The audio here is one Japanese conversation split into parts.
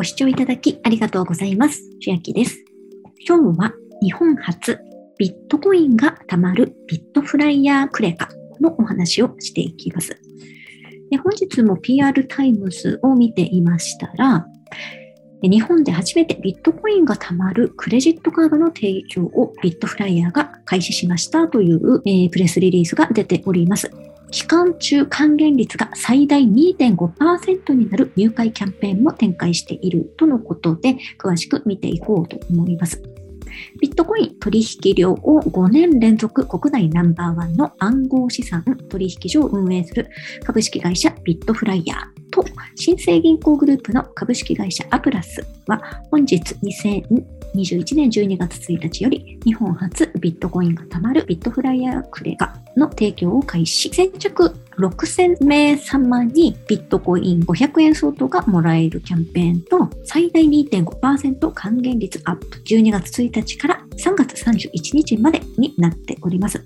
ご視聴いただきありがとうございます。千秋です。今日は日本初ビットコインが貯まる bitFlyer クレカのお話をしていきます。で本日も PR タイムズを見ていましたら、日本で初めてビットコインが貯まるクレジットカードの提供を bitFlyer が開始しましたという、えー、プレスリリースが出ております。期間中還元率が最大2.5%になる入会キャンペーンも展開しているとのことで、詳しく見ていこうと思います。ビットコイン取引量を5年連続国内ナンバーワンの暗号資産取引所を運営する株式会社ビットフライヤーと新生銀行グループの株式会社アプラスは本日2021年12月1日より日本初ビットコインが貯まるビットフライヤークレガの提供を開始。先着6000名様にビットコイン500円相当がもらえるキャンペーンと最大2.5%還元率アップ12月1日から3月31日までになっております。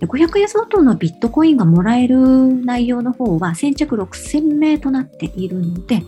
500円相当のビットコインがもらえる内容の方は先着6000名となっているので、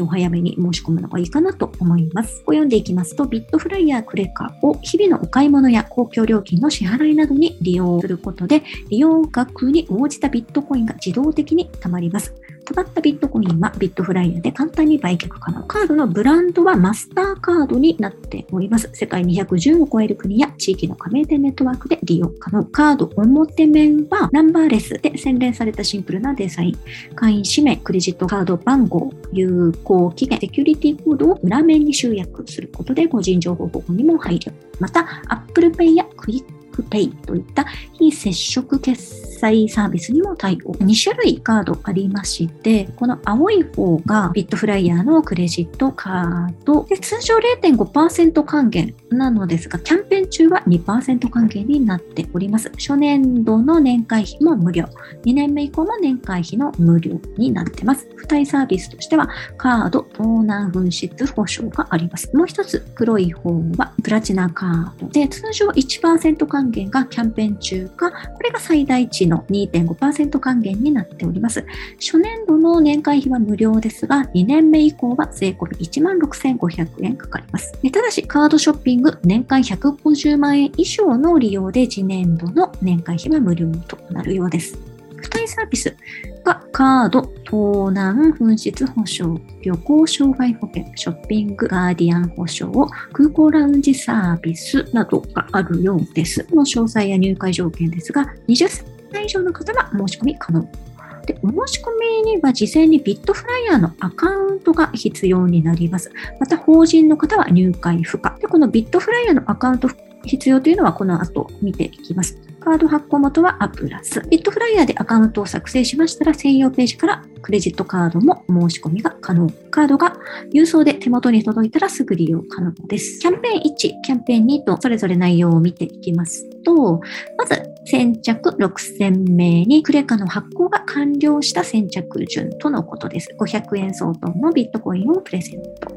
お早めに申し込むのがいいかなと思います。こ読んでいきますと、ビットフライヤークレカを日々のお買い物や公共料金の支払いなどに利用することで、利用額に応じたビットコインが自動的に貯まります。溜まったビットコインはビットフライヤーで簡単に売却可能。カードのブランドはマスターカードになっております。世界210を超える国や地域の加盟店ネットワークで利用可能。カード表面はナンバーレスで洗練されたシンプルなデザイン。会員氏名、クレジットカード番号、有効期限、セキュリティコードを裏面に集約することで個人情報保護にも配慮。また、Apple Pay や QUICPay といった非接触決済サービスにも対応。2種類カードありまして、この青い方が bitFlyer のクレジットカード。で通常0.5%還元なのですが、キャンペーン中は2%還元になっております。初年度の年会費も無料。2年目以降も年会費の無料になってます。付帯サービスとしては、カード盗難紛失保証があります。もう一つ、黒い方はプラチナカードで、通常1%還元がキャンペーン中か、これが最大値のの2.5%還元になっております。初年度の年会費は無料ですが、2年目以降は税込み16,500円かかります。ただし、カードショッピング年間150万円以上の利用で次年度の年会費は無料となるようです。付帯サービスがカード、盗難、紛失保証、旅行障害保険、ショッピング、ガーディアン保証、空港ラウンジサービスなどがあるようです。の詳細や入会条件ですが、20歳以上の方は申し込み可能。で、お申し込みには事前にビットフライヤーのアカウントが必要になります。また、法人の方は入会不可。で、このビットフライヤーのアカウント必要というのはこの後見ていきます。カード発行元はアプラス。ビットフライヤーでアカウントを作成しましたら専用ページからクレジットカードも申し込みが可能。カードが郵送で手元に届いたらすぐ利用可能です。キャンペーン1、キャンペーン2とそれぞれ内容を見ていきますと、まず先着6000名にクレカの発行が完了した先着順とのことです。500円相当のビットコインをプレゼント。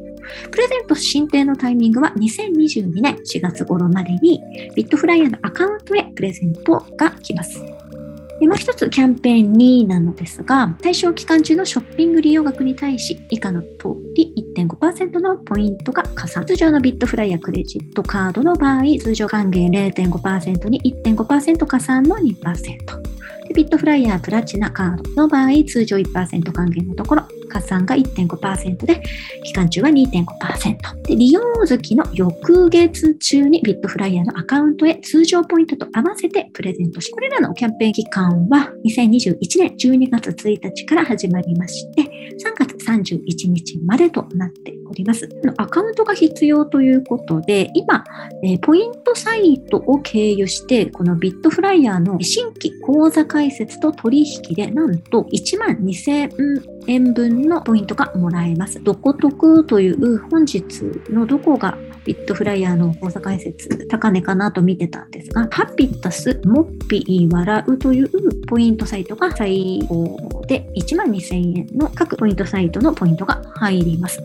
プレゼント申請のタイミングは2022年4月頃までにビットフライヤーのアカウントへプレゼントが来ます。もう一つキャンペーン2なのですが、対象期間中のショッピング利用額に対し、以下の通り1.5%のポイントが加算。通常のビットフライヤークレジットカードの場合、通常還元0.5%に1.5%加算の2%。ビットフライヤープラチナカードの場合、通常1%還元のところ、加算が1.5%で、期間中は2.5%。で、利用月の翌月中にビットフライヤーのアカウントへ通常ポイントと合わせてプレゼントし、これらのキャンペーン期間は2021年12月1日から始まりまして、3月31日までとなっております。アカウントが必要ということで、今、えポイントサイトを経由して、このビットフライヤーの新規口座開設と取引で、なんと1万2000円分のポイントがもらえます。どこ得という本日のどこがビットフライヤーの口座開設高値かなと見てたんですが、ハピタス、モッピー、笑うというポイントサイトが最後で1万2000円の各ポイントサイトのポイントが入ります。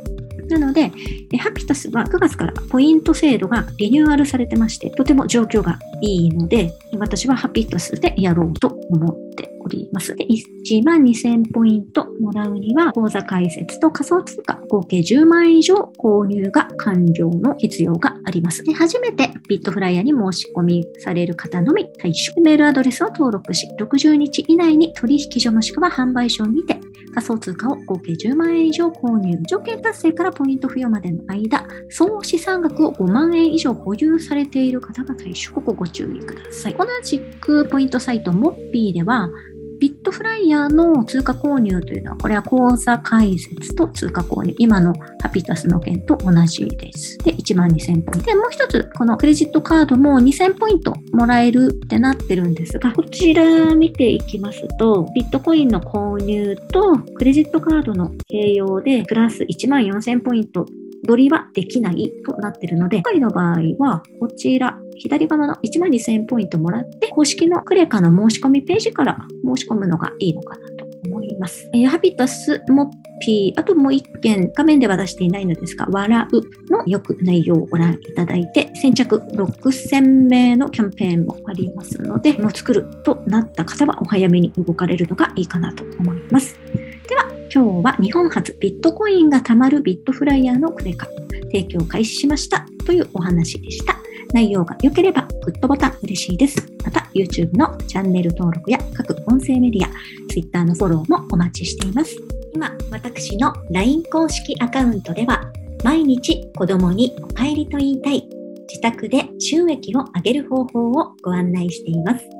なので、ハピタスは9月からポイント制度がリニューアルされてまして、とても状況がいいので、私はハピタスでやろうと思っております。で1万2000ポイントもらうには、口座開設と仮想通貨合計10万円以上購入が完了の必要があります。で初めてビットフライヤーに申し込みされる方のみ対象。メールアドレスを登録し、60日以内に取引所もしくは販売所にて仮想通貨を合計10万円以上購入。条件達成からポイント付与までの間、総資産額を5万円以上保有されている方が対象。ここご注意ください。同じくポイントサイトモッピーでは、ビットフライヤーの通貨購入というのは、これは口座開設と通貨購入。今のハピタスの件と同じです。で、1万2000ポイント。で、もう一つ、このクレジットカードも2000ポイントもらえるってなってるんですが、こちら見ていきますと、ビットコインの購入とクレジットカードの併用で、プラス1万4000ポイント取りはできないとなっているので、今回の場合は、こちら、左側の1万2000ポイントもらって、公式のクレカの申し込みページから申し込むのがいいのかなと思います。えー、ハビタス、モッピー、あともう一件、画面では出していないのですが、笑うのよく内容をご覧いただいて、先着6000名のキャンペーンもありますので、もう作るとなった方はお早めに動かれるのがいいかなと思います。今日は日本初ビットコインが貯まるビットフライヤーのクレカ提供開始しましたというお話でした。内容が良ければグッドボタン嬉しいです。また YouTube のチャンネル登録や各音声メディア、Twitter のフォローもお待ちしています。今、私の LINE 公式アカウントでは毎日子供にお帰りと言いたい自宅で収益を上げる方法をご案内しています。